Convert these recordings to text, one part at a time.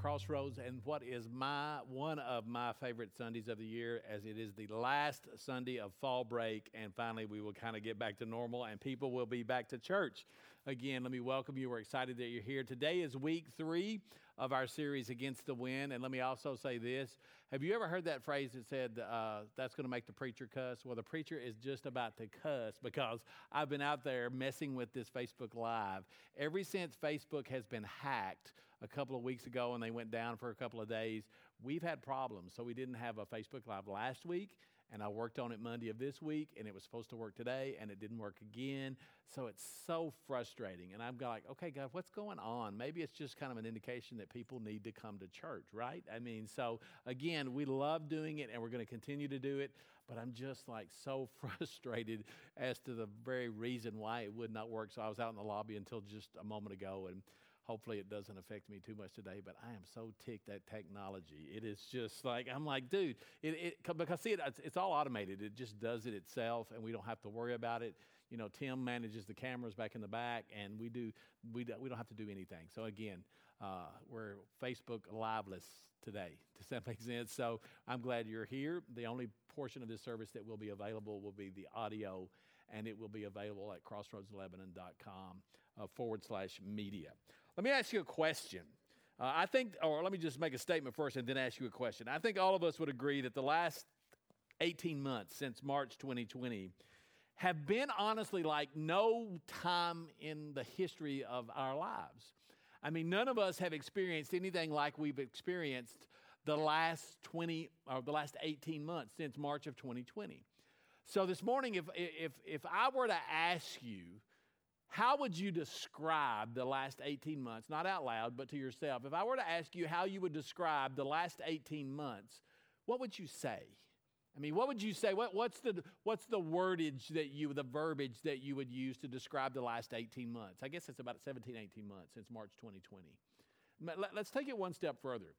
Crossroads and what is my one of my favorite Sundays of the year, as it is the last Sunday of fall break, and finally we will kind of get back to normal, and people will be back to church again. Let me welcome you. We're excited that you're here. Today is week three of our series Against the Wind, and let me also say this: Have you ever heard that phrase that said uh, that's going to make the preacher cuss? Well, the preacher is just about to cuss because I've been out there messing with this Facebook Live ever since Facebook has been hacked a couple of weeks ago and they went down for a couple of days. We've had problems, so we didn't have a Facebook Live last week. And I worked on it Monday of this week, and it was supposed to work today, and it didn't work again. So it's so frustrating. And I'm like, okay, God, what's going on? Maybe it's just kind of an indication that people need to come to church, right? I mean, so again, we love doing it, and we're going to continue to do it. But I'm just like so frustrated as to the very reason why it would not work. So I was out in the lobby until just a moment ago, and Hopefully, it doesn't affect me too much today, but I am so ticked at technology. It is just like, I'm like, dude, it, it, because see, it, it's, all automated. It just does it itself, and we don't have to worry about it. You know, Tim manages the cameras back in the back, and we do, we, do, we don't have to do anything. So, again, uh, we're Facebook liveless today. Does that make sense? So, I'm glad you're here. The only portion of this service that will be available will be the audio, and it will be available at crossroadslebanon.com uh, forward slash media. Let me ask you a question. Uh, I think, or let me just make a statement first and then ask you a question. I think all of us would agree that the last 18 months since March 2020 have been honestly like no time in the history of our lives. I mean, none of us have experienced anything like we've experienced the last 20 or the last 18 months since March of 2020. So this morning, if, if, if I were to ask you, how would you describe the last 18 months, not out loud, but to yourself? If I were to ask you how you would describe the last 18 months, what would you say? I mean, what would you say? What, what's, the, what's the wordage that you, the verbiage that you would use to describe the last 18 months? I guess it's about 17, 18 months since March 2020. Let's take it one step further.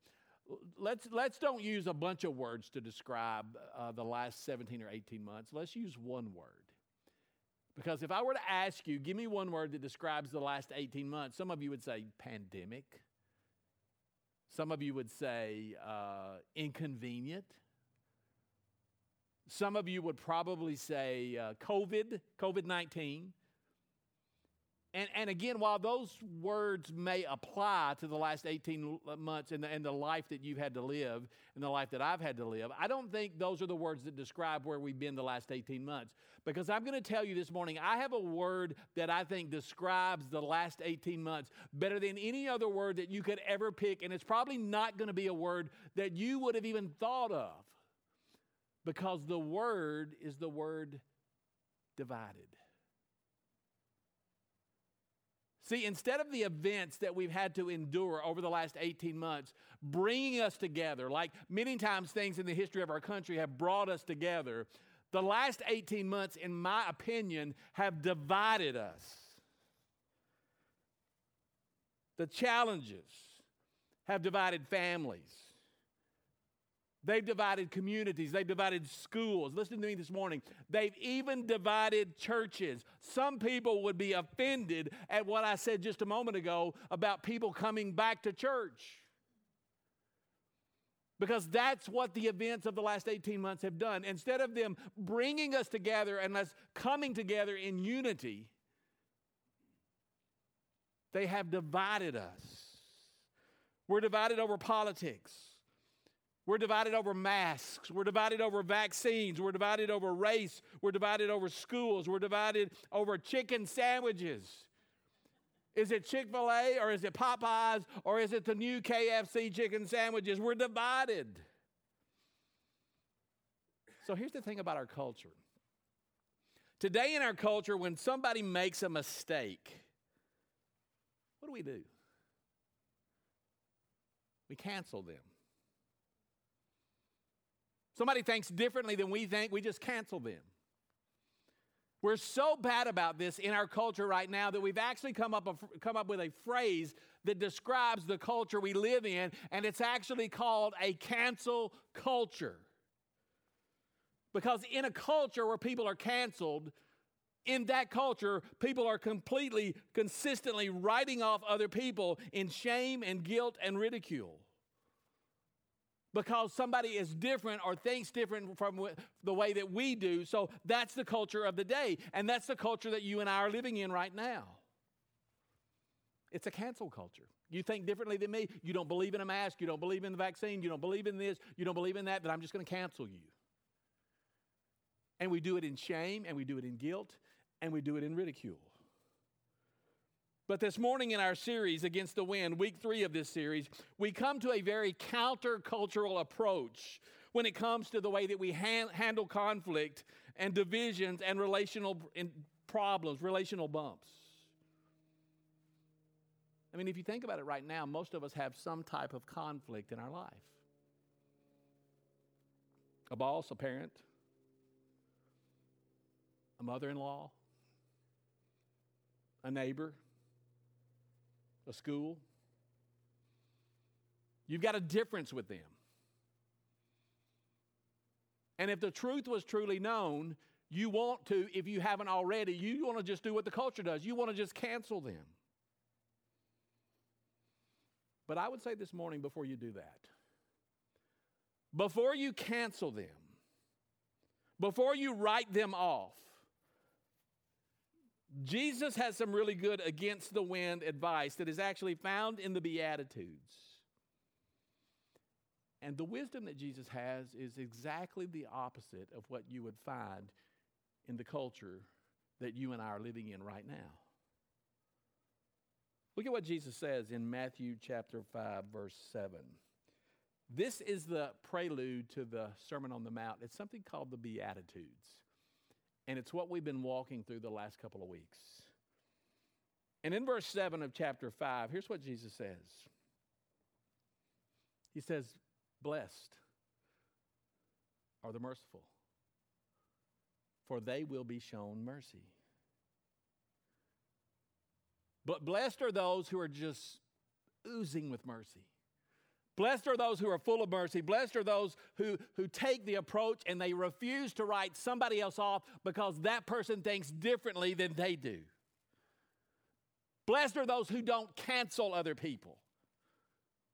Let's, let's don't use a bunch of words to describe uh, the last 17 or 18 months. Let's use one word. Because if I were to ask you, give me one word that describes the last 18 months, some of you would say pandemic. Some of you would say uh, inconvenient. Some of you would probably say uh, COVID, COVID 19. And, and again, while those words may apply to the last 18 months and the, and the life that you've had to live and the life that I've had to live, I don't think those are the words that describe where we've been the last 18 months. Because I'm going to tell you this morning, I have a word that I think describes the last 18 months better than any other word that you could ever pick. And it's probably not going to be a word that you would have even thought of. Because the word is the word divided. See, instead of the events that we've had to endure over the last 18 months, bringing us together, like many times things in the history of our country have brought us together, the last 18 months, in my opinion, have divided us. The challenges have divided families. They've divided communities. They've divided schools. Listen to me this morning. They've even divided churches. Some people would be offended at what I said just a moment ago about people coming back to church. Because that's what the events of the last 18 months have done. Instead of them bringing us together and us coming together in unity, they have divided us. We're divided over politics. We're divided over masks. We're divided over vaccines. We're divided over race. We're divided over schools. We're divided over chicken sandwiches. Is it Chick fil A or is it Popeyes or is it the new KFC chicken sandwiches? We're divided. So here's the thing about our culture. Today, in our culture, when somebody makes a mistake, what do we do? We cancel them. Somebody thinks differently than we think, we just cancel them. We're so bad about this in our culture right now that we've actually come up, a, come up with a phrase that describes the culture we live in, and it's actually called a cancel culture. Because in a culture where people are canceled, in that culture, people are completely, consistently writing off other people in shame and guilt and ridicule. Because somebody is different or thinks different from the way that we do. So that's the culture of the day. And that's the culture that you and I are living in right now. It's a cancel culture. You think differently than me. You don't believe in a mask. You don't believe in the vaccine. You don't believe in this. You don't believe in that. Then I'm just going to cancel you. And we do it in shame and we do it in guilt and we do it in ridicule. But this morning in our series, Against the Wind, week three of this series, we come to a very countercultural approach when it comes to the way that we han- handle conflict and divisions and relational problems, relational bumps. I mean, if you think about it right now, most of us have some type of conflict in our life a boss, a parent, a mother in law, a neighbor, a school. You've got a difference with them. And if the truth was truly known, you want to, if you haven't already, you want to just do what the culture does. You want to just cancel them. But I would say this morning before you do that, before you cancel them, before you write them off, Jesus has some really good against the wind advice that is actually found in the Beatitudes. And the wisdom that Jesus has is exactly the opposite of what you would find in the culture that you and I are living in right now. Look at what Jesus says in Matthew chapter 5 verse 7. This is the prelude to the Sermon on the Mount. It's something called the Beatitudes. And it's what we've been walking through the last couple of weeks. And in verse 7 of chapter 5, here's what Jesus says He says, Blessed are the merciful, for they will be shown mercy. But blessed are those who are just oozing with mercy. Blessed are those who are full of mercy. Blessed are those who, who take the approach and they refuse to write somebody else off because that person thinks differently than they do. Blessed are those who don't cancel other people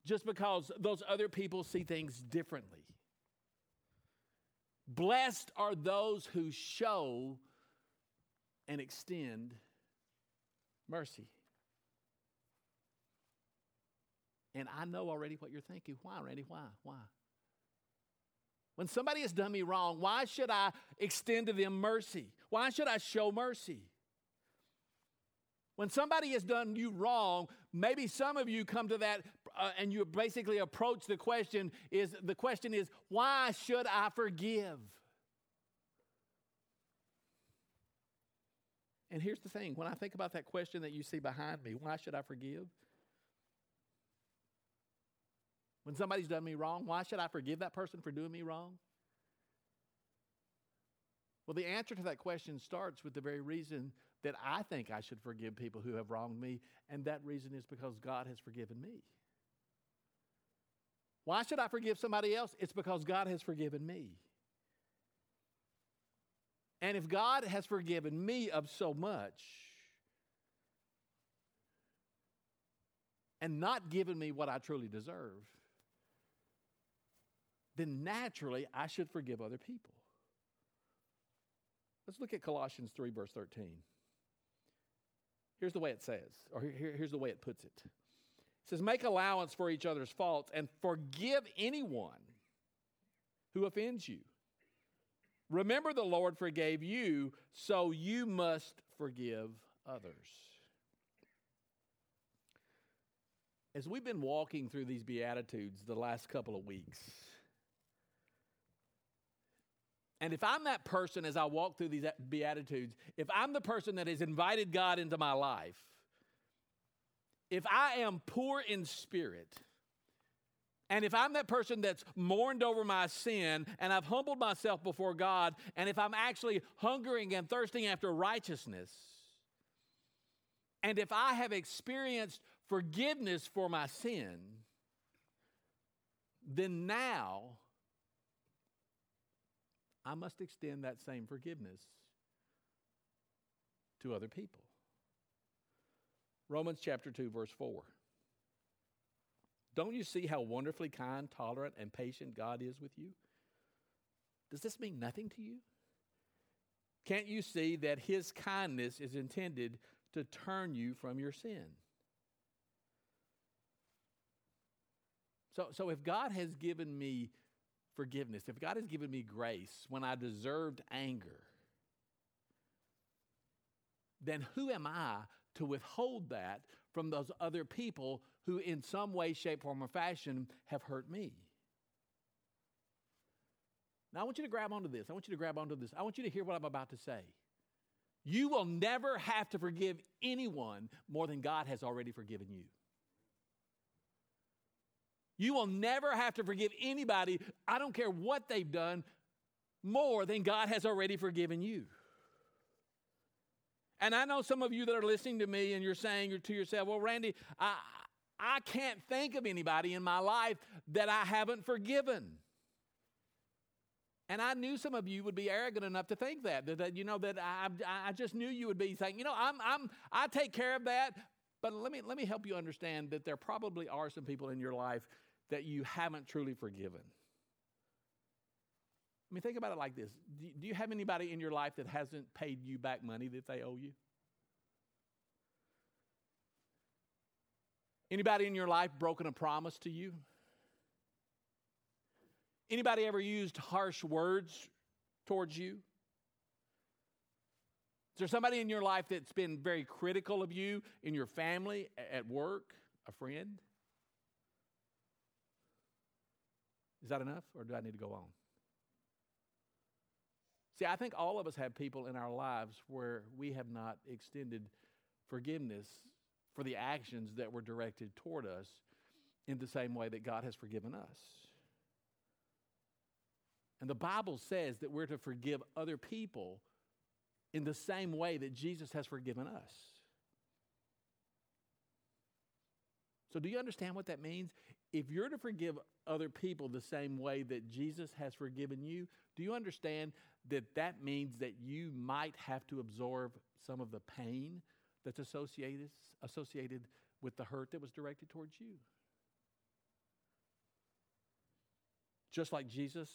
just because those other people see things differently. Blessed are those who show and extend mercy. And I know already what you're thinking. Why, Randy? Why? Why? When somebody has done me wrong, why should I extend to them mercy? Why should I show mercy? When somebody has done you wrong, maybe some of you come to that uh, and you basically approach the question is the question is why should I forgive? And here's the thing, when I think about that question that you see behind me, why should I forgive? When somebody's done me wrong, why should I forgive that person for doing me wrong? Well, the answer to that question starts with the very reason that I think I should forgive people who have wronged me, and that reason is because God has forgiven me. Why should I forgive somebody else? It's because God has forgiven me. And if God has forgiven me of so much and not given me what I truly deserve, then naturally I should forgive other people. Let's look at Colossians 3, verse 13. Here's the way it says, or here, here's the way it puts it. It says, Make allowance for each other's faults and forgive anyone who offends you. Remember, the Lord forgave you, so you must forgive others. As we've been walking through these Beatitudes the last couple of weeks, and if I'm that person as I walk through these Beatitudes, if I'm the person that has invited God into my life, if I am poor in spirit, and if I'm that person that's mourned over my sin and I've humbled myself before God, and if I'm actually hungering and thirsting after righteousness, and if I have experienced forgiveness for my sin, then now I must extend that same forgiveness to other people. Romans chapter 2, verse 4. Don't you see how wonderfully kind, tolerant, and patient God is with you? Does this mean nothing to you? Can't you see that His kindness is intended to turn you from your sin? So, so if God has given me forgiveness, if God has given me grace when I deserved anger, then who am I to withhold that from those other people who, in some way, shape, form, or fashion, have hurt me? Now, I want you to grab onto this. I want you to grab onto this. I want you to hear what I'm about to say. You will never have to forgive anyone more than God has already forgiven you. You will never have to forgive anybody, I don't care what they've done, more than God has already forgiven you. And I know some of you that are listening to me and you're saying to yourself, well, Randy, I, I can't think of anybody in my life that I haven't forgiven. And I knew some of you would be arrogant enough to think that, that, that you know, that I, I just knew you would be saying, you know, I'm, I'm, I take care of that. But let me, let me help you understand that there probably are some people in your life that you haven't truly forgiven. I mean, think about it like this do, you have anybody in your life that hasn't paid you back money that they owe you? Anybody in your life broken a promise to you? Anybody ever used harsh words towards you? Is there somebody in your life that's been very critical of you in your family, at work, a friend? Is that enough, or do I need to go on? See, I think all of us have people in our lives where we have not extended forgiveness for the actions that were directed toward us in the same way that God has forgiven us. And the Bible says that we're to forgive other people in the same way that Jesus has forgiven us. So, do you understand what that means? If you're to forgive other people the same way that Jesus has forgiven you, do you understand that that means that you might have to absorb some of the pain that's associated, associated with the hurt that was directed towards you? Just like Jesus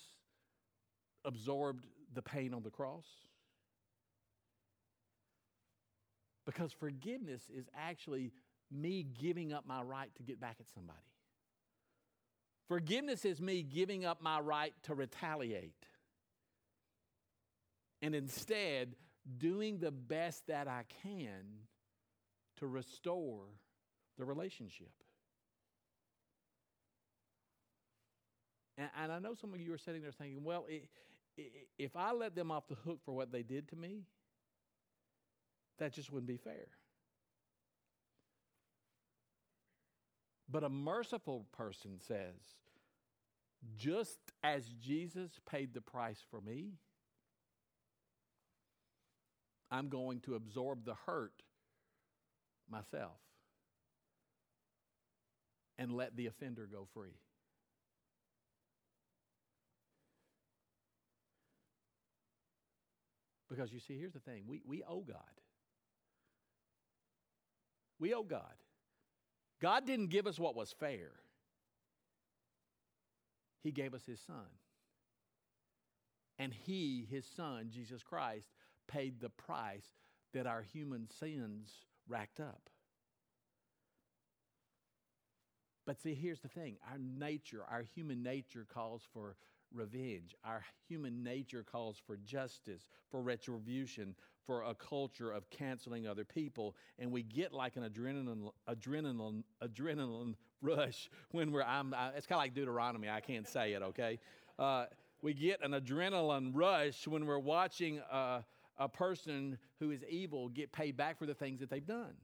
absorbed the pain on the cross. Because forgiveness is actually me giving up my right to get back at somebody. Forgiveness is me giving up my right to retaliate. And instead, doing the best that I can to restore the relationship. And, and I know some of you are sitting there thinking, well, it, it, if I let them off the hook for what they did to me, that just wouldn't be fair. But a merciful person says, just as Jesus paid the price for me, I'm going to absorb the hurt myself and let the offender go free. Because you see, here's the thing we, we owe God. We owe God. God didn't give us what was fair, He gave us His Son. And He, His Son, Jesus Christ, paid the price that our human sins racked up. But see, here's the thing our nature, our human nature calls for revenge. Our human nature calls for justice, for retribution, for a culture of canceling other people. And we get like an adrenaline, adrenaline, adrenaline rush when we're, I'm, I, it's kind of like Deuteronomy. I can't say it, okay? Uh, we get an adrenaline rush when we're watching a, a person who is evil get paid back for the things that they've done.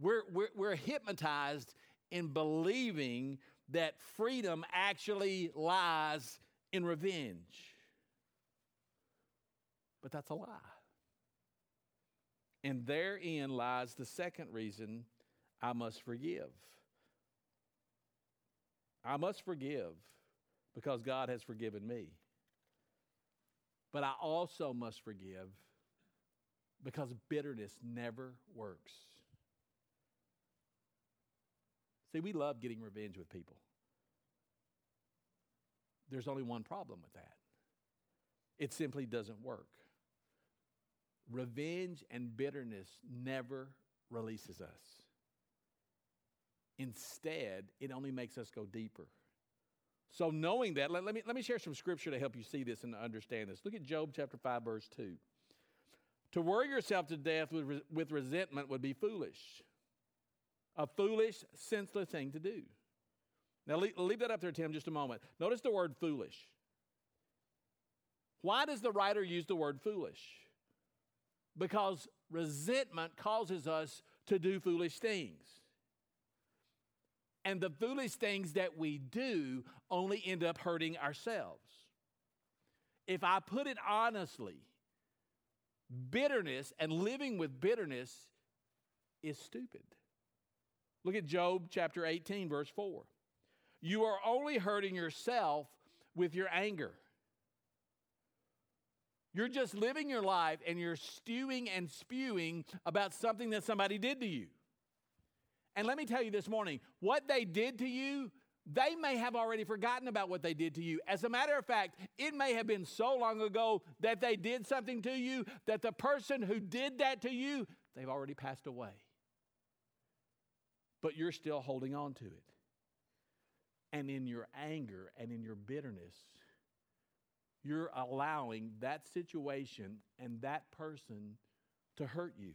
We're, we're, we're hypnotized in believing that freedom actually lies in revenge. But that's a lie. And therein lies the second reason I must forgive. I must forgive because God has forgiven me. But I also must forgive because bitterness never works. See, we love getting revenge with people. There's only one problem with that it simply doesn't work. Revenge and bitterness never releases us. Instead, it only makes us go deeper. So, knowing that, let, let, me, let me share some scripture to help you see this and understand this. Look at Job chapter 5, verse 2. To worry yourself to death with, with resentment would be foolish, a foolish, senseless thing to do. Now, leave, that up there, Tim, just a moment. Notice the word foolish. Why does the writer use the word foolish? Because resentment causes us to do foolish things. And the foolish things that we do only end up hurting ourselves. If I put it honestly, bitterness and living with bitterness is stupid. Look at Job chapter 18, verse 4. You are only hurting yourself with your anger. You're just living your life and you're stewing and spewing about something that somebody did to you. And let me tell you this morning what they did to you, they may have already forgotten about what they did to you. As a matter of fact, it may have been so long ago that they did something to you that the person who did that to you, they've already passed away. But you're still holding on to it. And in your anger and in your bitterness, you're allowing that situation and that person to hurt you.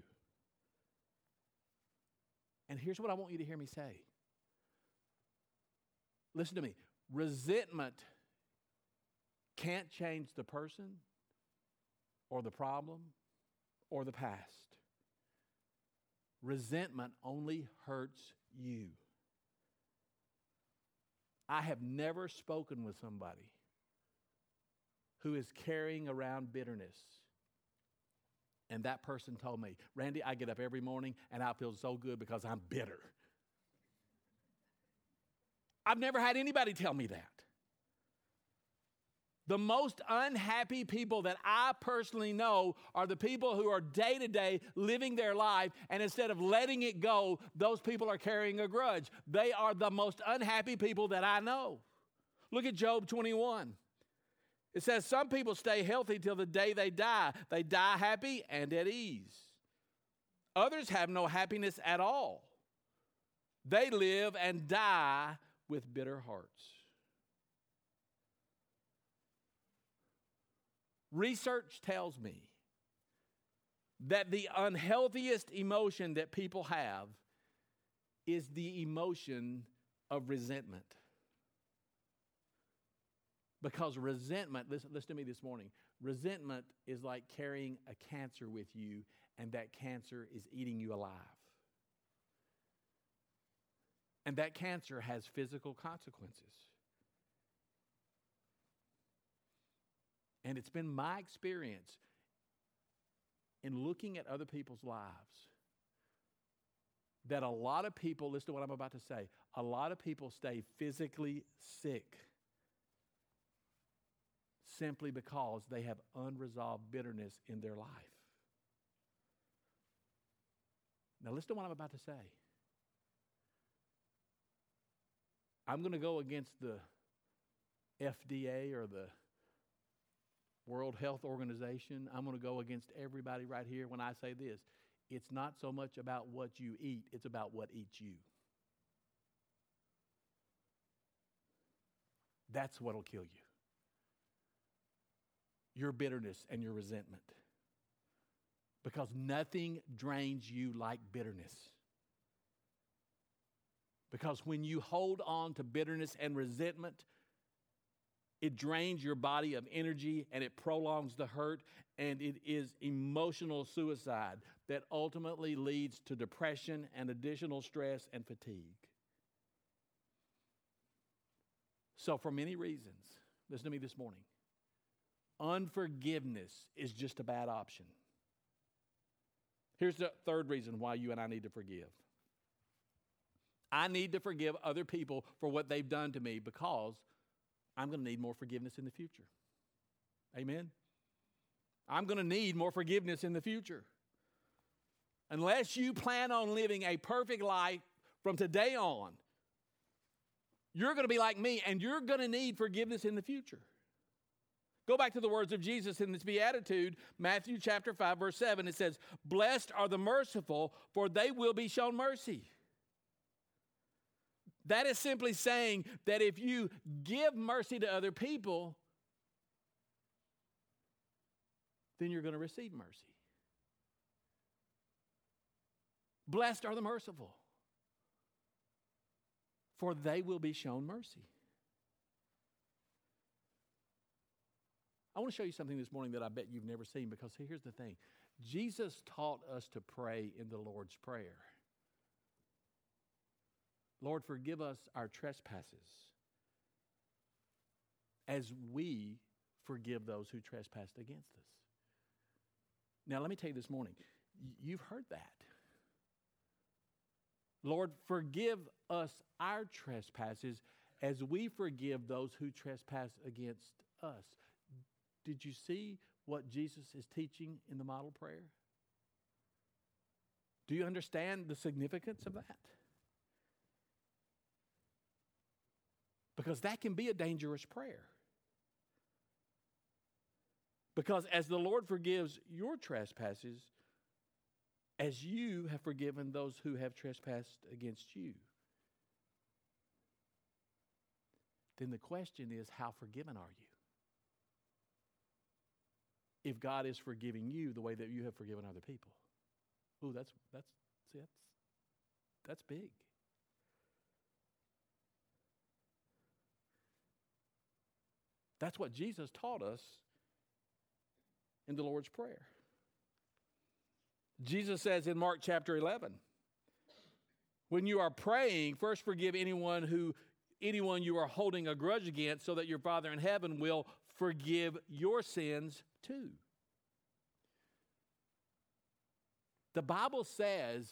And here's what I want you to hear me say listen to me resentment can't change the person or the problem or the past. Resentment only hurts you. I have never spoken with somebody who is carrying around bitterness. And that person told me, Randy, I get up every morning and I feel so good because I'm bitter. I've never had anybody tell me that. The most unhappy people that I personally know are the people who are day to day living their life, and instead of letting it go, those people are carrying a grudge. They are the most unhappy people that I know. Look at Job 21. It says some people stay healthy till the day they die. They die happy and at ease. Others have no happiness at all. They live and die with bitter hearts. Research tells me that the unhealthiest emotion that people have is the emotion of resentment. Because resentment, listen, listen to me this morning, resentment is like carrying a cancer with you, and that cancer is eating you alive. And that cancer has physical consequences. And it's been my experience in looking at other people's lives that a lot of people, listen to what I'm about to say, a lot of people stay physically sick simply because they have unresolved bitterness in their life. Now, listen to what I'm about to say. I'm going to go against the FDA or the World Health Organization. I'm going to go against everybody right here when I say this. It's not so much about what you eat, it's about what eats you. That's what'll kill you your bitterness and your resentment. Because nothing drains you like bitterness. Because when you hold on to bitterness and resentment, it drains your body of energy and it prolongs the hurt, and it is emotional suicide that ultimately leads to depression and additional stress and fatigue. So, for many reasons, listen to me this morning Unforgiveness is just a bad option. Here's the third reason why you and I need to forgive. I need to forgive other people for what they've done to me because I'm going to need more forgiveness in the future. Amen? I'm going to need more forgiveness in the future. Unless you plan on living a perfect life from today on, you're going to be like me and you're going to need forgiveness in the future. Go back to the words of Jesus in this beatitude, Matthew chapter 5 verse 7 it says, "Blessed are the merciful, for they will be shown mercy." That is simply saying that if you give mercy to other people, then you're going to receive mercy. Blessed are the merciful, for they will be shown mercy. I want to show you something this morning that I bet you've never seen because here's the thing Jesus taught us to pray in the Lord's Prayer. Lord, forgive us our trespasses as we forgive those who trespassed against us. Now, let me tell you this morning, you've heard that. Lord, forgive us our trespasses as we forgive those who trespass against us. Did you see what Jesus is teaching in the model prayer? Do you understand the significance of that? Because that can be a dangerous prayer. Because as the Lord forgives your trespasses, as you have forgiven those who have trespassed against you, then the question is how forgiven are you? If God is forgiving you the way that you have forgiven other people. Ooh, that's that's see that's that's big. That's what Jesus taught us in the Lord's Prayer. Jesus says in Mark chapter 11, when you are praying, first forgive anyone who anyone you are holding a grudge against so that your Father in heaven will forgive your sins too. The Bible says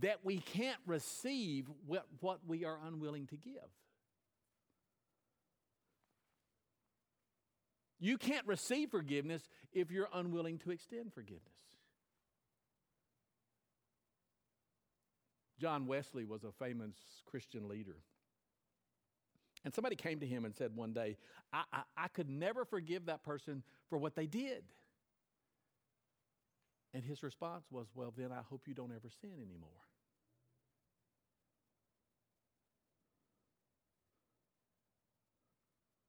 that we can't receive what, what we are unwilling to give. You can't receive forgiveness if you're unwilling to extend forgiveness. John Wesley was a famous Christian leader. And somebody came to him and said one day, I, I, I, could never forgive that person for what they did. And his response was, Well, then I hope you don't ever sin anymore.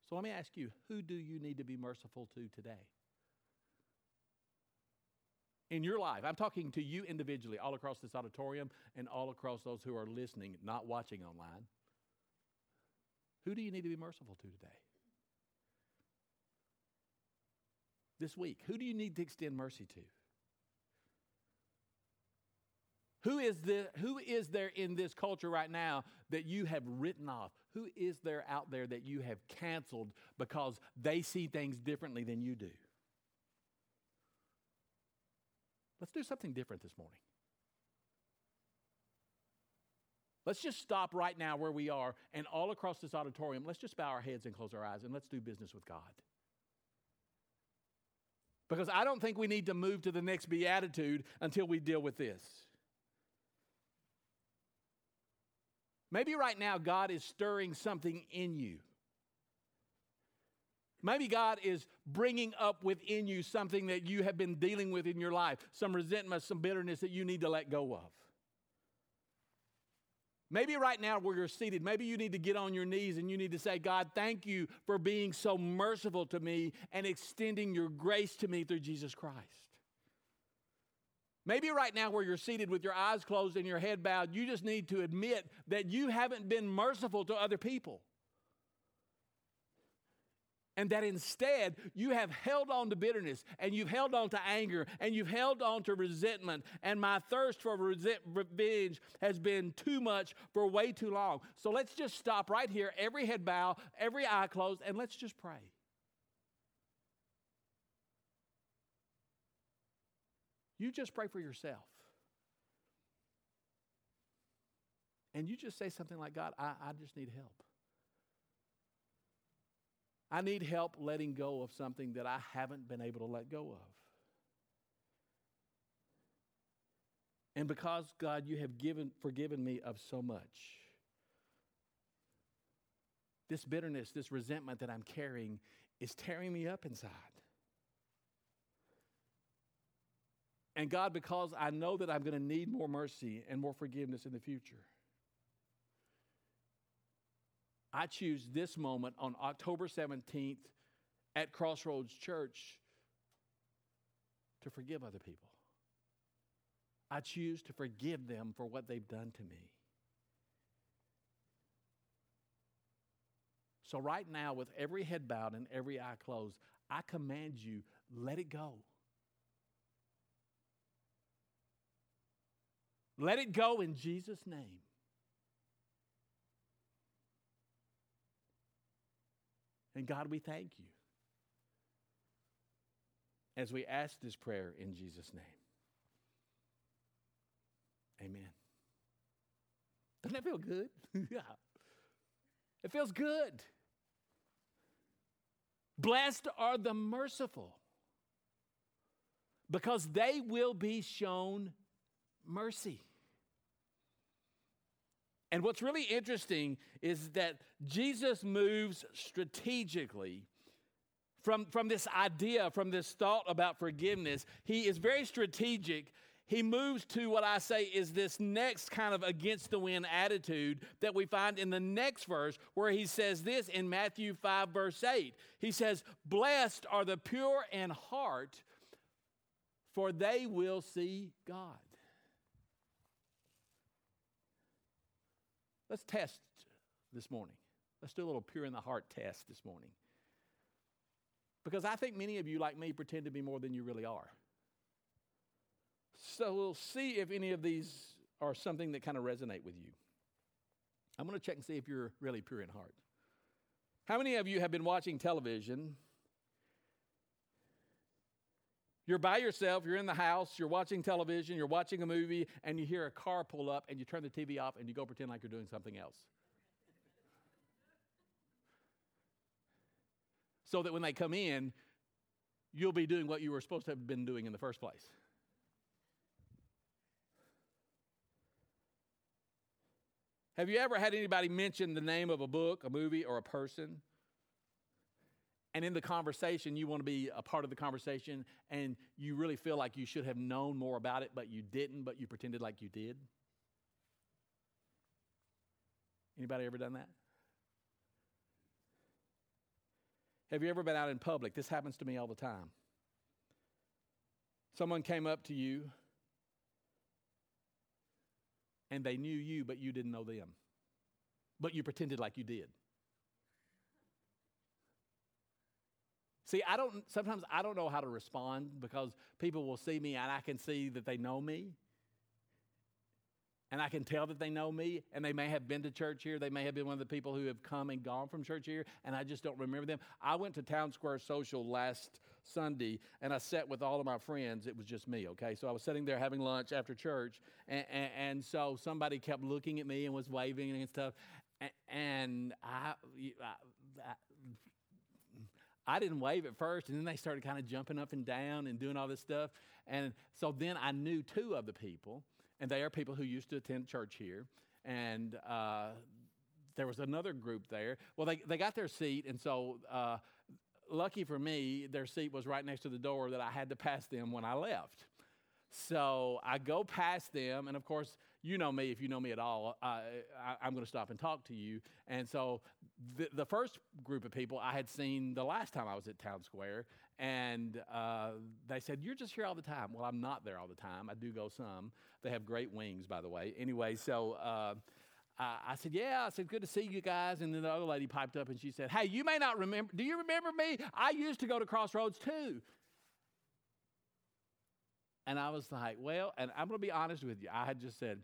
So let me ask you who do you need to be merciful to today? In your life, I'm talking to you individually, all across this auditorium and all across those who are listening, not watching online. Who do you need to be merciful to today? This week, who do you need to extend mercy to? Who is, the, who is there in this culture right now that you have written off? Who is there out there that you have canceled because they see things differently than you do? Let's do something different this morning. Let's just stop right now where we are and all across this auditorium, let's just bow our heads and close our eyes and let's do business with God. Because I don't think we need to move to the next beatitude until we deal with this. Maybe right now God is stirring something in you. Maybe God is bringing up within you something that you have been dealing with in your life, some resentment, some bitterness that you need to let go of. Maybe right now where you're seated, maybe you need to get on your knees and you need to say, God, thank you for being so merciful to me and extending your grace to me through Jesus Christ. Maybe right now, where you're seated with your eyes closed and your head bowed, you just need to admit that you haven't been merciful to other people. And that instead, you have held on to bitterness and you've held on to anger and you've held on to resentment. And my thirst for revenge has been too much for way too long. So let's just stop right here, every head bow, every eye closed, and let's just pray. You just pray for yourself. And you just say something like, God, I, I just need help. I need help letting go of something that I haven't been able to let go of. And because, God, you have given, forgiven me of so much, this bitterness, this resentment that I'm carrying is tearing me up inside. And God, because I know that I'm going to need more mercy and more forgiveness in the future, I choose this moment on October 17th at Crossroads Church to forgive other people. I choose to forgive them for what they've done to me. So, right now, with every head bowed and every eye closed, I command you, let it go. Let it go in Jesus' name. And God, we thank you as we ask this prayer in Jesus' name. Amen. Doesn't that feel good? yeah. It feels good. Blessed are the merciful because they will be shown mercy. And what's really interesting is that Jesus moves strategically from, from this idea, from this thought about forgiveness. He is very strategic. He moves to what I say is this next kind of against the wind attitude that we find in the next verse, where he says this in Matthew 5, verse 8. He says, Blessed are the pure in heart, for they will see God. Let's test this morning. Let's do a little pure in the heart test this morning. Because I think many of you, like me, pretend to be more than you really are. So we'll see if any of these are something that kind of resonate with you. I'm going to check and see if you're really pure in heart. How many of you have been watching television? You're by yourself, you're in the house, you're watching television, you're watching a movie, and you hear a car pull up, and you turn the TV off and you go pretend like you're doing something else. so that when they come in, you'll be doing what you were supposed to have been doing in the first place. Have you ever had anybody mention the name of a book, a movie, or a person? And in the conversation, you want to be a part of the conversation, and you really feel like you should have known more about it, but you didn't, but you pretended like you did? Anybody ever done that? Have you ever been out in public? This happens to me all the time. Someone came up to you and they knew you, but you didn't know them. But you pretended like you did. See, I don't sometimes I don't know how to respond because people will see me and I can see that they know me. And I can tell that they know me, and they may have been to church here. They may have been one of the people who have come and gone from church here, and I just don't remember them. I went to Town Square Social last Sunday, and I sat with all of my friends. It was just me, okay? So I was sitting there having lunch after church, and, and, and so somebody kept looking at me and was waving and stuff. And I, I, I didn't wave at first, and then they started kind of jumping up and down and doing all this stuff. And so then I knew two of the people, and they are people who used to attend church here. And uh, there was another group there. Well, they, they got their seat, and so uh, lucky for me, their seat was right next to the door that I had to pass them when I left. So I go past them, and of course, you know me. If you know me at all, I, am going to stop and talk to you. And so the, the, first group of people I had seen the last time I was at Town Square, and uh, they said, You're just here all the time. Well, I'm not there all the time. I do go some. They have great wings, by the way. Anyway, so. Uh, I said, Yeah. I said, Good to see you guys. And then the other lady piped up and she said, Hey, you may not remember. Do you remember me? I used to go to Crossroads too. And I was like, well, and I'm going to be honest with you. I had just said,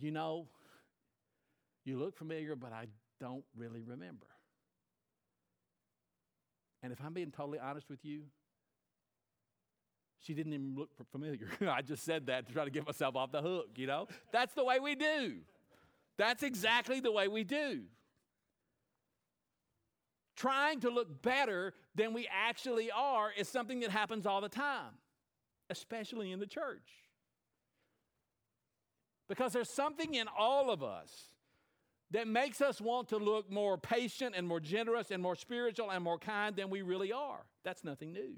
you know, you look familiar, but I don't really remember. And if I'm being totally honest with you, she didn't even look familiar. I just said that to try to get myself off the hook, you know? That's the way we do. That's exactly the way we do. Trying to look better than we actually are is something that happens all the time especially in the church. Because there's something in all of us that makes us want to look more patient and more generous and more spiritual and more kind than we really are. That's nothing new.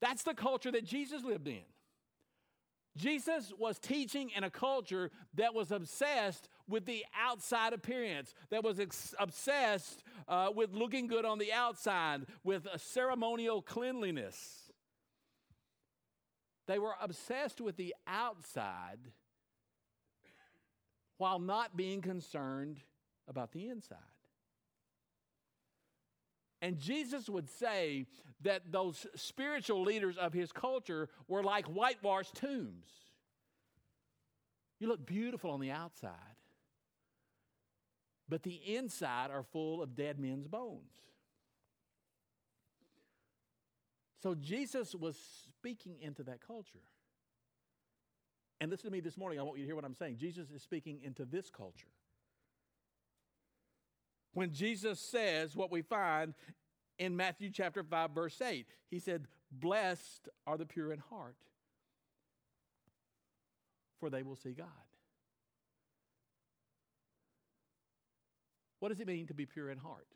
That's the culture that Jesus lived in. Jesus was teaching in a culture that was obsessed with the outside appearance, that was ex- obsessed uh, with looking good on the outside, with ceremonial cleanliness. They were obsessed with the outside while not being concerned about the inside. And Jesus would say that those spiritual leaders of his culture were like whitewashed tombs. You look beautiful on the outside, but the inside are full of dead men's bones. So Jesus was speaking into that culture. And listen to me this morning, I want you to hear what I'm saying. Jesus is speaking into this culture. When Jesus says what we find in Matthew chapter 5, verse 8, he said, Blessed are the pure in heart, for they will see God. What does it mean to be pure in heart?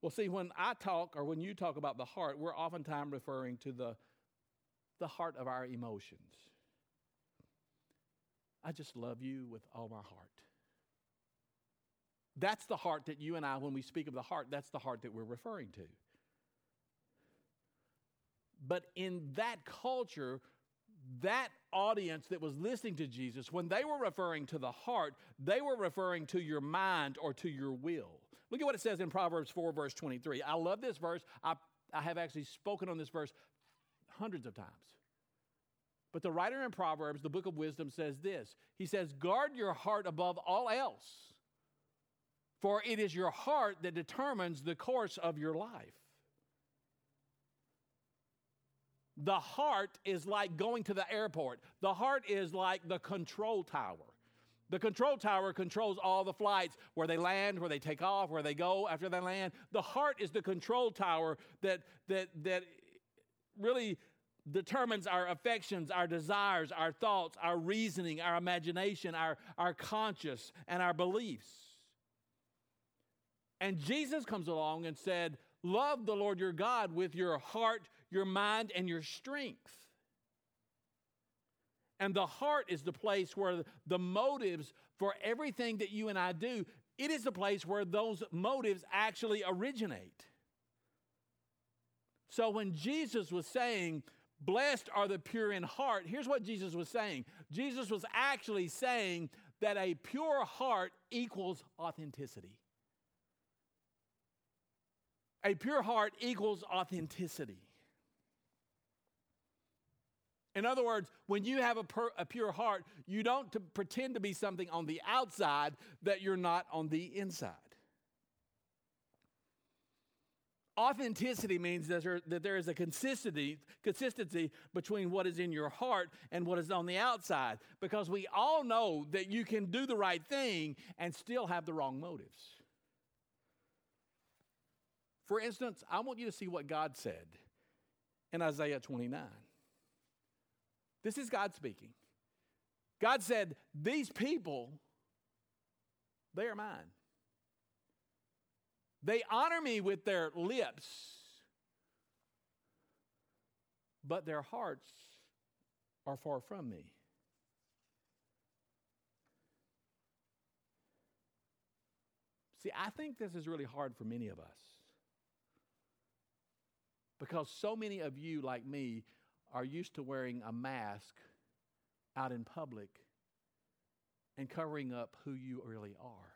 Well, see, when I talk or when you talk about the heart, we're oftentimes referring to the, the heart of our emotions. I just love you with all my heart. That's the heart that you and I, when we speak of the heart, that's the heart that we're referring to. But in that culture, that audience that was listening to Jesus, when they were referring to the heart, they were referring to your mind or to your will. Look at what it says in Proverbs 4, verse 23. I love this verse. I, I have actually spoken on this verse hundreds of times. But the writer in Proverbs, the book of wisdom, says this He says, Guard your heart above all else, for it is your heart that determines the course of your life. The heart is like going to the airport, the heart is like the control tower. The control tower controls all the flights where they land, where they take off, where they go after they land. The heart is the control tower that, that, that really determines our affections, our desires, our thoughts, our reasoning, our imagination, our, our conscience, and our beliefs. And Jesus comes along and said, Love the Lord your God with your heart, your mind, and your strength. And the heart is the place where the motives for everything that you and I do, it is the place where those motives actually originate. So when Jesus was saying, Blessed are the pure in heart, here's what Jesus was saying. Jesus was actually saying that a pure heart equals authenticity. A pure heart equals authenticity. In other words, when you have a, per, a pure heart, you don't to pretend to be something on the outside that you're not on the inside. Authenticity means that there, that there is a consistency, consistency between what is in your heart and what is on the outside. Because we all know that you can do the right thing and still have the wrong motives. For instance, I want you to see what God said in Isaiah 29. This is God speaking. God said, These people, they are mine. They honor me with their lips, but their hearts are far from me. See, I think this is really hard for many of us because so many of you, like me, are used to wearing a mask out in public and covering up who you really are.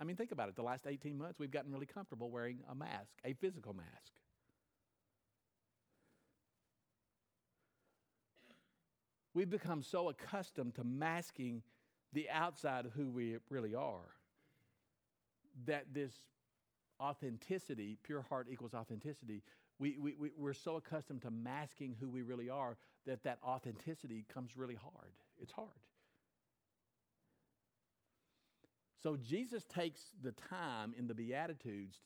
I mean, think about it. The last 18 months, we've gotten really comfortable wearing a mask, a physical mask. We've become so accustomed to masking the outside of who we really are that this authenticity, pure heart equals authenticity, we, we, we, we're so accustomed to masking who we really are that that authenticity comes really hard. It's hard. So Jesus takes the time in the Beatitudes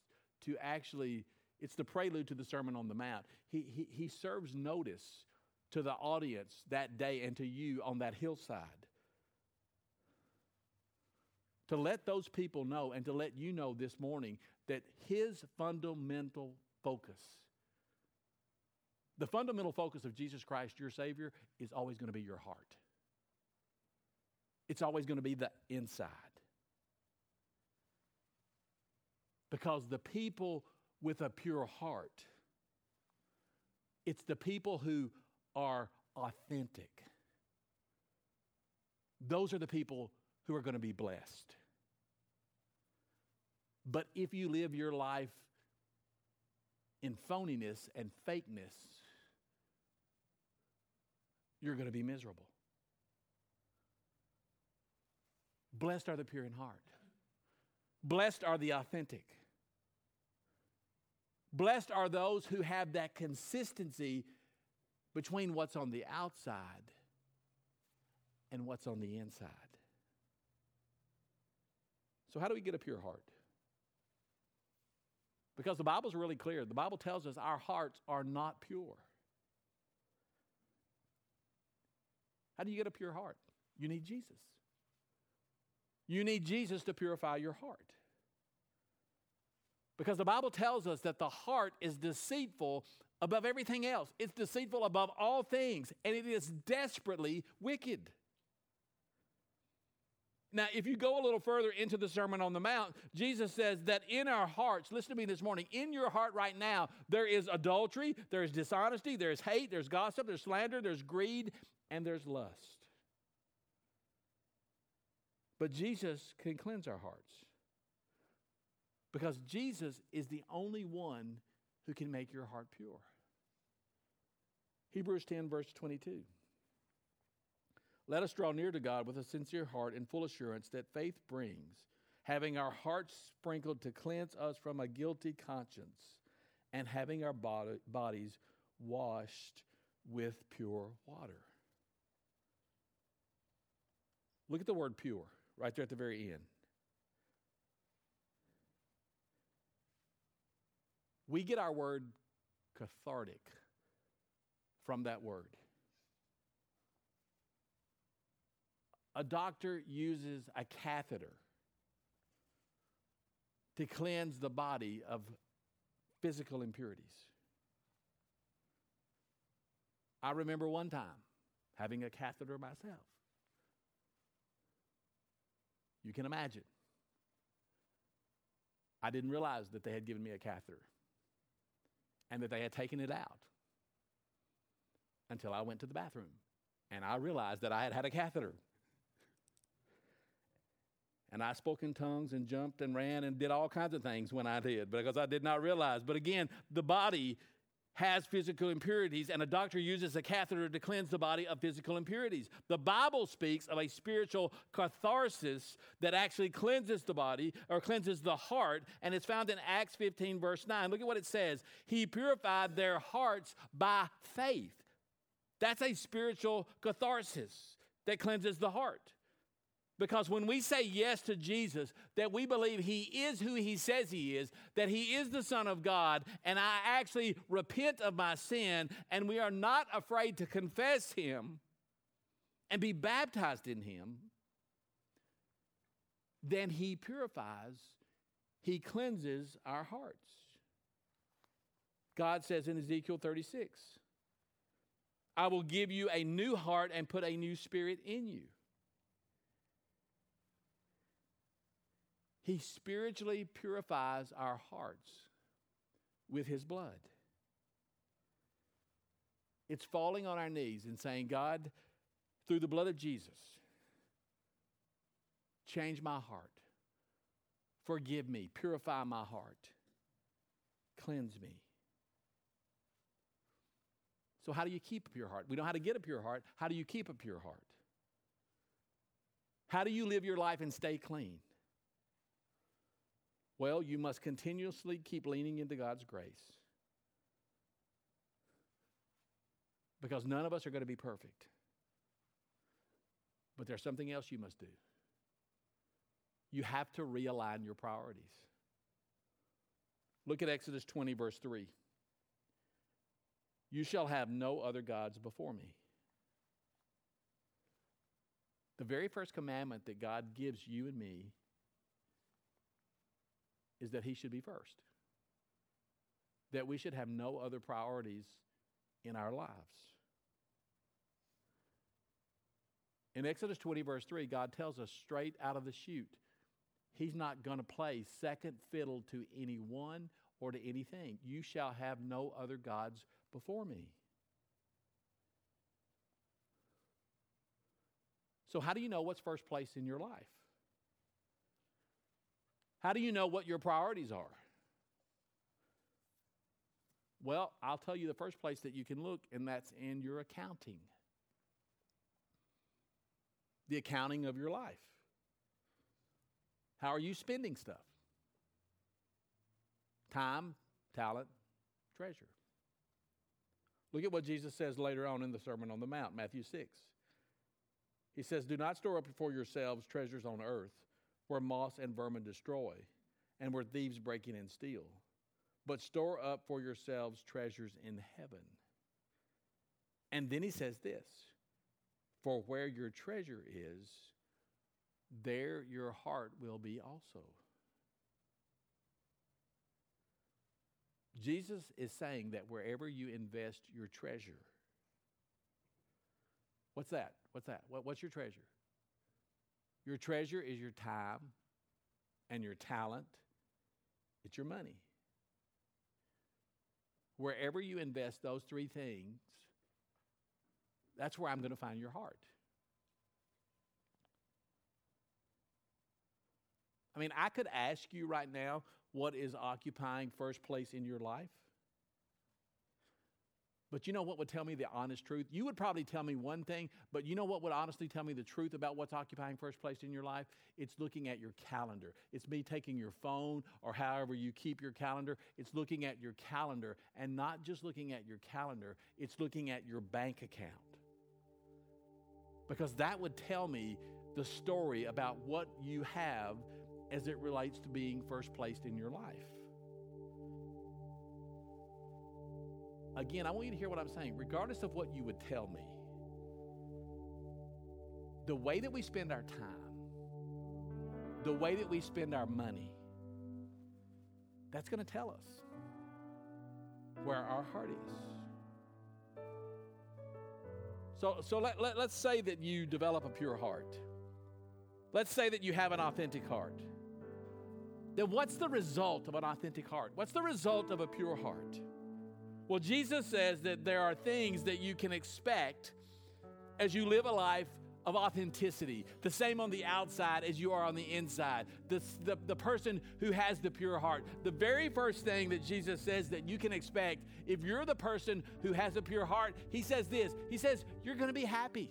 to actually It's the prelude to the Sermon on the Mount. He, he, he serves notice to the audience that day and to you on that hillside. To let those people know and to let you know this morning that his fundamental focus, the fundamental focus of Jesus Christ, your Savior, is always going to be your heart. It's always going to be the inside. Because the people with a pure heart, it's the people who are authentic. Those are the people who are going to be blessed. But if you live your life in phoniness and fakeness, you're going to be miserable. Blessed are the pure in heart. Blessed are the authentic. Blessed are those who have that consistency between what's on the outside and what's on the inside. So, how do we get a pure heart? Because the Bible's really clear. The Bible tells us our hearts are not pure. How do you get a pure heart? You need Jesus. You need Jesus to purify your heart. Because the Bible tells us that the heart is deceitful above everything else. It's deceitful above all things, and it is desperately wicked. Now, if you go a little further into the Sermon on the Mount, Jesus says that in our hearts, listen to me this morning, in your heart right now, there is adultery, there's dishonesty, there's hate, there's gossip, there's slander, there's greed, and there's lust. But Jesus can cleanse our hearts. Because Jesus is the only one who can make your heart pure. Hebrews 10, verse 22. Let us draw near to God with a sincere heart and full assurance that faith brings, having our hearts sprinkled to cleanse us from a guilty conscience, and having our bodies washed with pure water. Look at the word pure right there at the very end. We get our word cathartic from that word. A doctor uses a catheter to cleanse the body of physical impurities. I remember one time having a catheter myself. You can imagine. I didn't realize that they had given me a catheter and that they had taken it out until I went to the bathroom and I realized that I had had a catheter. And I spoke in tongues and jumped and ran and did all kinds of things when I did because I did not realize. But again, the body has physical impurities, and a doctor uses a catheter to cleanse the body of physical impurities. The Bible speaks of a spiritual catharsis that actually cleanses the body or cleanses the heart, and it's found in Acts 15, verse 9. Look at what it says He purified their hearts by faith. That's a spiritual catharsis that cleanses the heart. Because when we say yes to Jesus, that we believe He is who He says He is, that He is the Son of God, and I actually repent of my sin, and we are not afraid to confess Him and be baptized in Him, then He purifies, He cleanses our hearts. God says in Ezekiel 36, I will give you a new heart and put a new spirit in you. He spiritually purifies our hearts with His blood. It's falling on our knees and saying, God, through the blood of Jesus, change my heart. Forgive me. Purify my heart. Cleanse me. So, how do you keep a pure heart? We know how to get a pure heart. How do you keep a pure heart? How do you live your life and stay clean? Well, you must continuously keep leaning into God's grace. Because none of us are going to be perfect. But there's something else you must do. You have to realign your priorities. Look at Exodus 20, verse 3. You shall have no other gods before me. The very first commandment that God gives you and me is that He should be first, that we should have no other priorities in our lives. In Exodus 20, verse 3, God tells us straight out of the chute, He's not going to play second fiddle to anyone or to anything. You shall have no other gods before me. So, how do you know what's first place in your life? How do you know what your priorities are? Well, I'll tell you the first place that you can look, and that's in your accounting. The accounting of your life. How are you spending stuff? Time, talent, treasure. Look at what Jesus says later on in the Sermon on the Mount, Matthew 6. He says, Do not store up for yourselves treasures on earth where moss and vermin destroy and where thieves break in and steal, but store up for yourselves treasures in heaven. And then he says this For where your treasure is, there your heart will be also. Jesus is saying that wherever you invest your treasure, what's that? What's that? What, what's your treasure? Your treasure is your time and your talent, it's your money. Wherever you invest those three things, that's where I'm going to find your heart. I mean, I could ask you right now what is occupying first place in your life. But you know what would tell me the honest truth? You would probably tell me one thing, but you know what would honestly tell me the truth about what's occupying first place in your life? It's looking at your calendar. It's me taking your phone or however you keep your calendar. It's looking at your calendar and not just looking at your calendar, it's looking at your bank account. Because that would tell me the story about what you have as it relates to being first placed in your life. Again, I want you to hear what I'm saying, regardless of what you would tell me. The way that we spend our time, the way that we spend our money, that's going to tell us where our heart is. So, so let, let, let's say that you develop a pure heart. Let's say that you have an authentic heart. Then what's the result of an authentic heart? What's the result of a pure heart? Well, Jesus says that there are things that you can expect as you live a life of authenticity, the same on the outside as you are on the inside. The, the, the person who has the pure heart. The very first thing that Jesus says that you can expect if you're the person who has a pure heart, he says this He says, You're to be happy.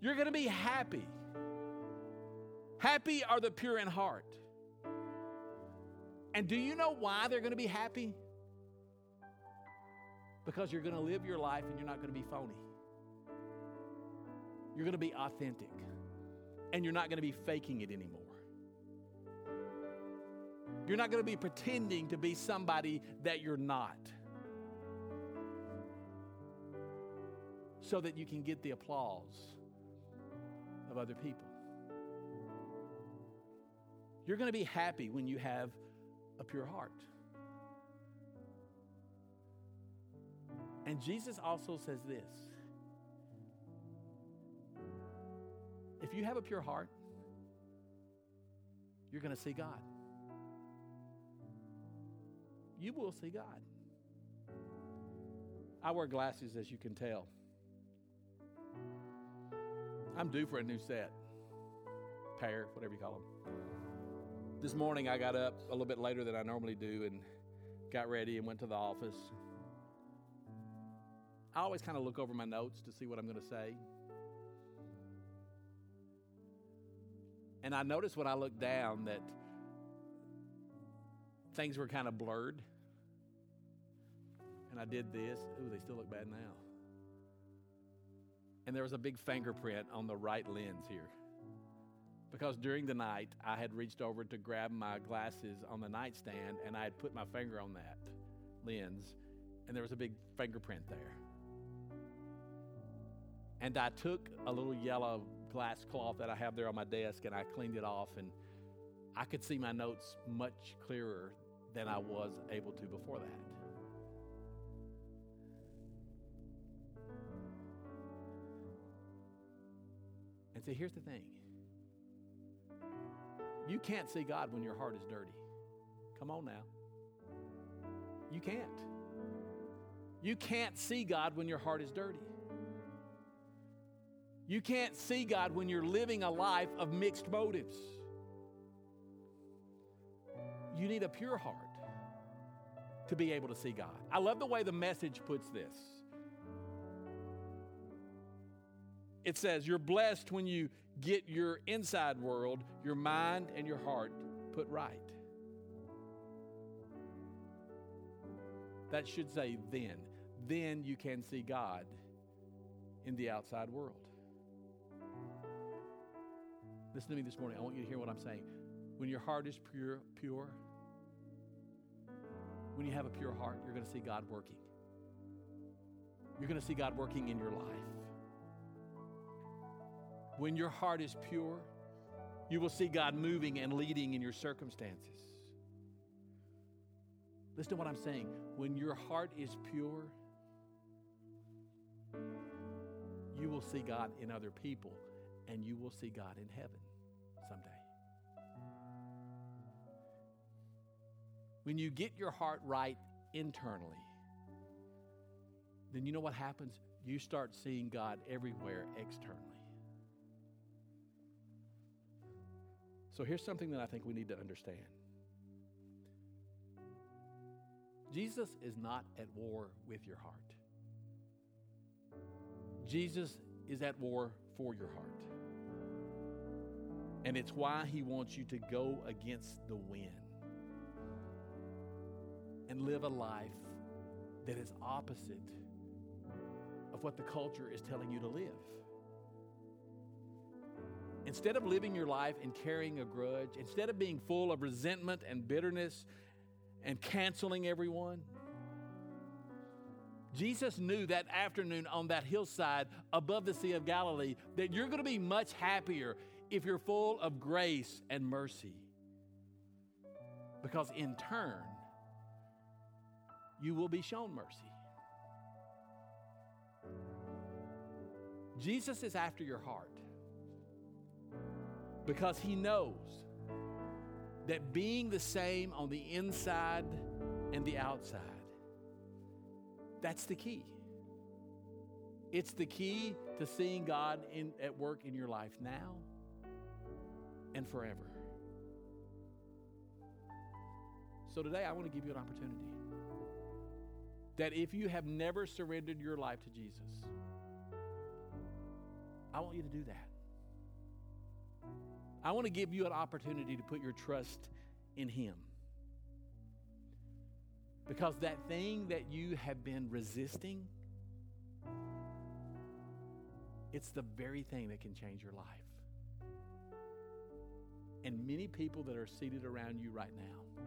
You're to be happy. Happy are the pure in heart. And do you know why they're to be happy? Because you're going to live your life and you're not going to be phony. You're going to be authentic. And you're not going to be faking it anymore. You're not going to be pretending to be somebody that you're not. So that you can get the applause of other people. You're going to be happy when you have a pure heart. And Jesus also says this if you have a pure heart, you're going to see God. You will see God. I wear glasses, as you can tell. I'm due for a new set, pair, whatever you call them. This morning I got up a little bit later than I normally do and got ready and went to the office. I always kind of look over my notes to see what I'm going to say. And I noticed when I looked down that things were kind of blurred. And I did this. Ooh, they still look bad now. And there was a big fingerprint on the right lens here. because during the night I had reached over to grab my glasses on the nightstand and I had put my finger on that lens and there was a big fingerprint there. And I took a little yellow glass cloth that I have there on my desk and I cleaned it off and I could see my notes much clearer than I was able to before that. And see, here's the thing you can't see God when your heart is dirty. Come on now. You can't. You can't see God when your heart is dirty. You can't see God when you're living a life of mixed motives. You need a pure heart to be able to see God. I love the way the message puts this. It says, You're blessed when you get your inside world, your mind, and your heart put right. That should say then. Then you can see God in the outside world. Listen to me this morning. I want you to hear what I'm saying. When your heart is pure, pure, when you have a pure heart, you're going to see God working. You're going to see God working in your life. When your heart is pure, you will see God moving and leading in your circumstances. Listen to what I'm saying. When your heart is pure, you will see God in other people and you will see God in heaven When you get your heart right internally, then you know what happens? You start seeing God everywhere externally. So here's something that I think we need to understand Jesus is not at war with your heart, Jesus is at war for your heart. And it's why he wants you to go against the wind and live a life that is opposite of what the culture is telling you to live. Instead of living your life and carrying a grudge, instead of being full of resentment and bitterness and canceling everyone, Jesus knew that afternoon on that hillside above the Sea of Galilee that you're going to be much happier if you're full of grace and mercy. Because in turn, you will be shown mercy. Jesus is after your heart because he knows that being the same on the inside and the outside, that's the key. It's the key to seeing God in, at work in your life now and forever. So today I want to give you an opportunity that if you have never surrendered your life to Jesus, I want you to do that. I want to give you an opportunity to put your trust in Him. Because that thing that you have been resisting, it's the very thing that can change your life. And many people that are seated around you right now,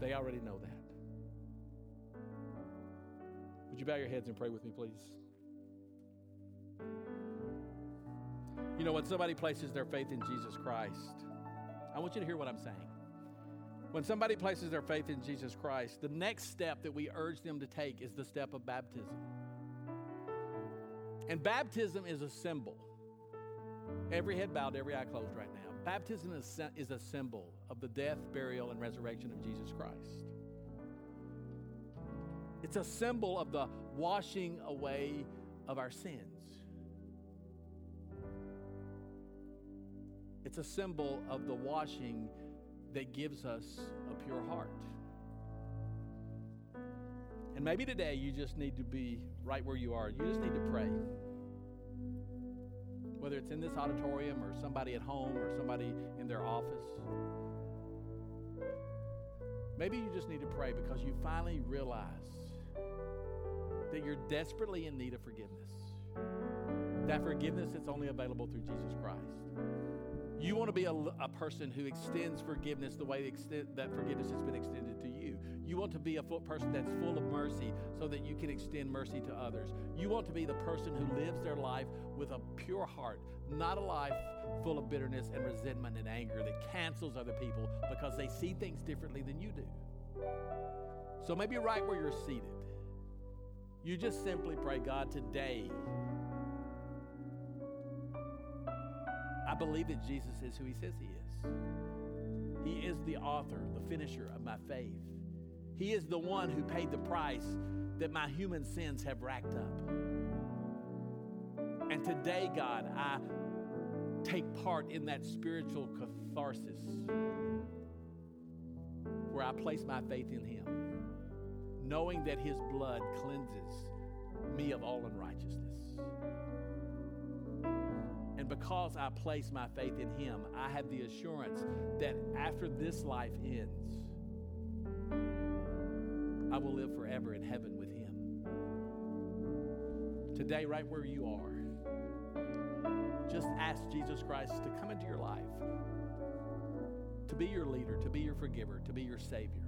they already know that. Would you bow your heads and pray with me, please? You know, when somebody places their faith in Jesus Christ, I want you to hear what I'm saying. When somebody places their faith in Jesus Christ, the next step that we urge them to take is the step of baptism. And baptism is a symbol. Every head bowed, every eye closed right now. Baptism is a symbol of the death, burial, and resurrection of Jesus Christ. It's a symbol of the washing away of our sins. It's a symbol of the washing that gives us a pure heart. And maybe today you just need to be right where you are. You just need to pray. Whether it's in this auditorium or somebody at home or somebody in their office. Maybe you just need to pray because you finally realize that you're desperately in need of forgiveness. that forgiveness is only available through Jesus Christ. You want to be a, a person who extends forgiveness the way that forgiveness has been extended to you. You want to be a person that's full of mercy so that you can extend mercy to others. You want to be the person who lives their life with a pure heart, not a life full of bitterness and resentment and anger that cancels other people because they see things differently than you do. So maybe right where you're seated, you just simply pray, God, today, I believe that Jesus is who he says he is. He is the author, the finisher of my faith. He is the one who paid the price that my human sins have racked up. And today, God, I take part in that spiritual catharsis where I place my faith in Him, knowing that His blood cleanses me of all unrighteousness. And because I place my faith in Him, I have the assurance that after this life ends, I will live forever in heaven with Him. Today, right where you are, just ask Jesus Christ to come into your life, to be your leader, to be your forgiver, to be your Savior.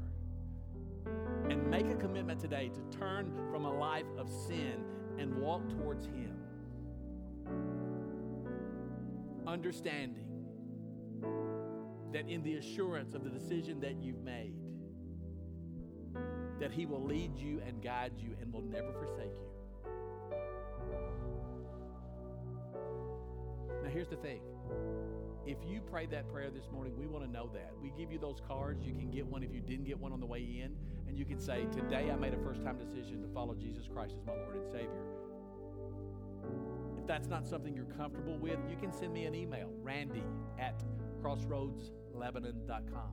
And make a commitment today to turn from a life of sin and walk towards Him. Understanding that in the assurance of the decision that you've made, that He will lead you and guide you and will never forsake you. Now, here's the thing. If you prayed that prayer this morning, we want to know that. We give you those cards. You can get one if you didn't get one on the way in. And you can say, Today I made a first time decision to follow Jesus Christ as my Lord and Savior. If that's not something you're comfortable with, you can send me an email, randy at crossroadslebanon.com.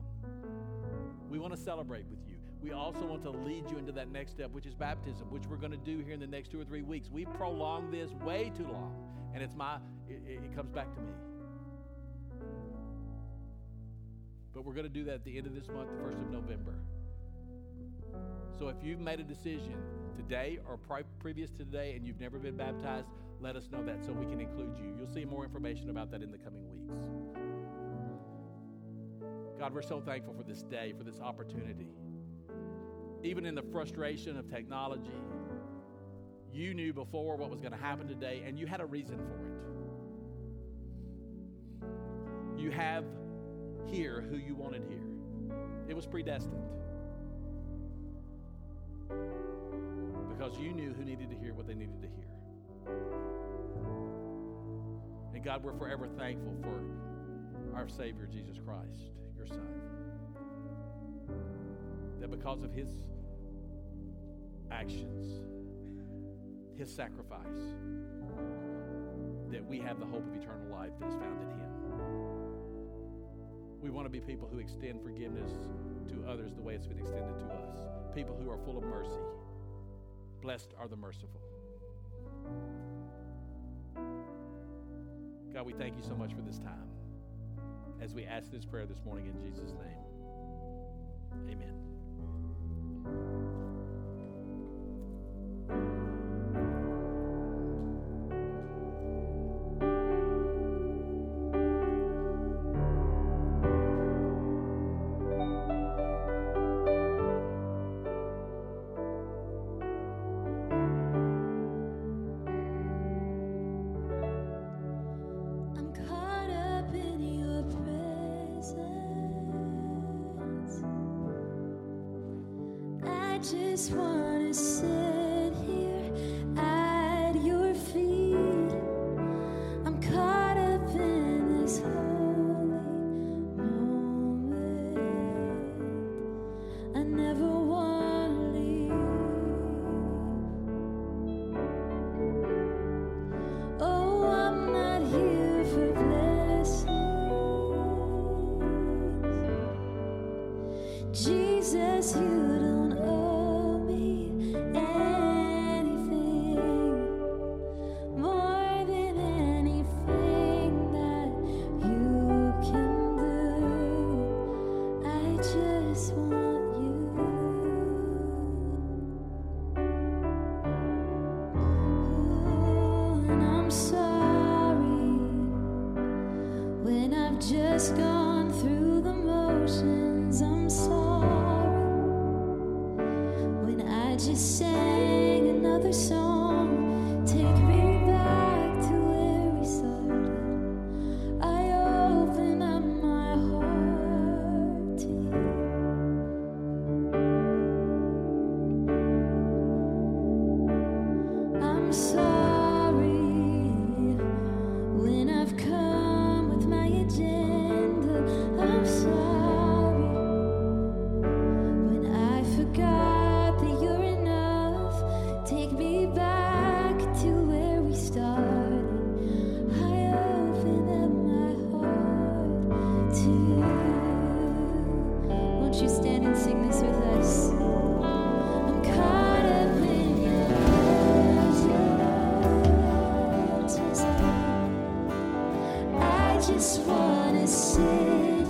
We want to celebrate with you we also want to lead you into that next step, which is baptism, which we're going to do here in the next two or three weeks. We've prolonged this way too long, and it's my, it, it comes back to me. But we're going to do that at the end of this month, the 1st of November. So if you've made a decision today or previous to today and you've never been baptized, let us know that so we can include you. You'll see more information about that in the coming weeks. God, we're so thankful for this day, for this opportunity even in the frustration of technology, you knew before what was going to happen today and you had a reason for it. You have here who you wanted here, it was predestined. Because you knew who needed to hear what they needed to hear. And God, we're forever thankful for our Savior, Jesus Christ, your Son. That because of His actions, his sacrifice, that we have the hope of eternal life that is found in him. We want to be people who extend forgiveness to others the way it's been extended to us, people who are full of mercy. Blessed are the merciful. God, we thank you so much for this time as we ask this prayer this morning in Jesus' name. Amen. Just wanna say just wanna sit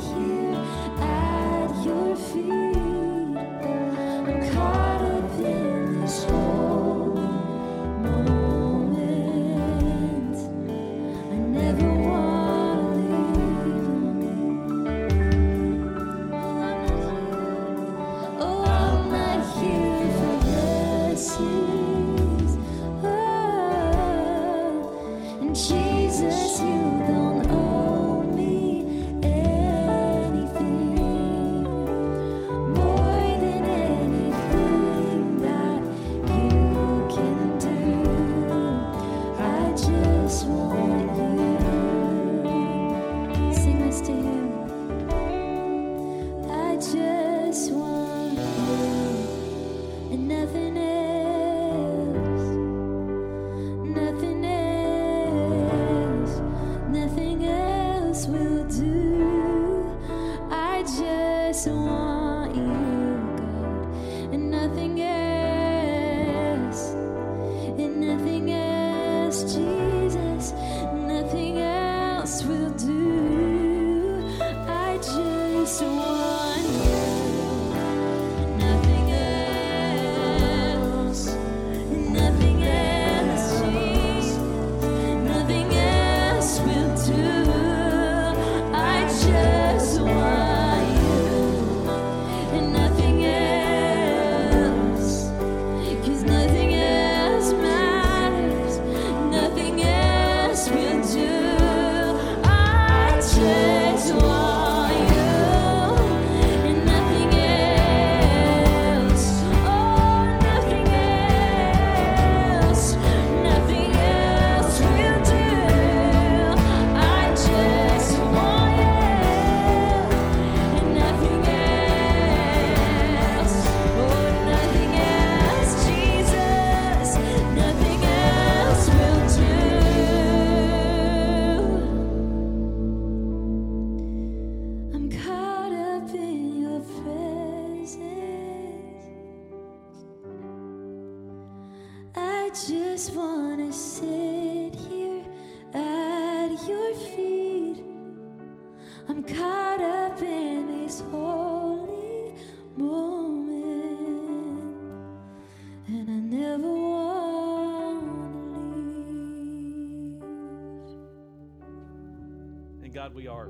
are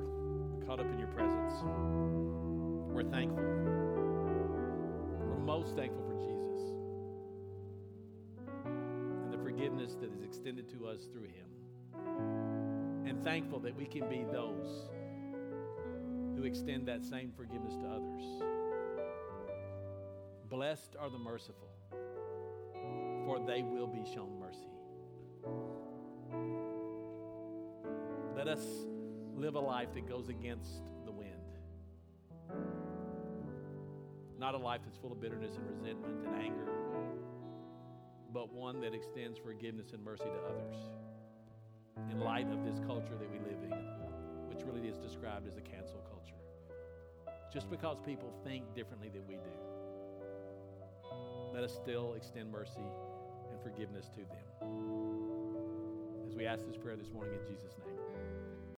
caught up in your presence. We're thankful. We're most thankful for Jesus and the forgiveness that is extended to us through him. And thankful that we can be those who extend that same forgiveness to others. Blessed are the merciful, for they will be shown mercy. Let us live a life that goes against the wind. Not a life that's full of bitterness and resentment and anger, but one that extends forgiveness and mercy to others in light of this culture that we live in, which really is described as a cancel culture. Just because people think differently than we do, let us still extend mercy and forgiveness to them. As we ask this prayer this morning in Jesus' name.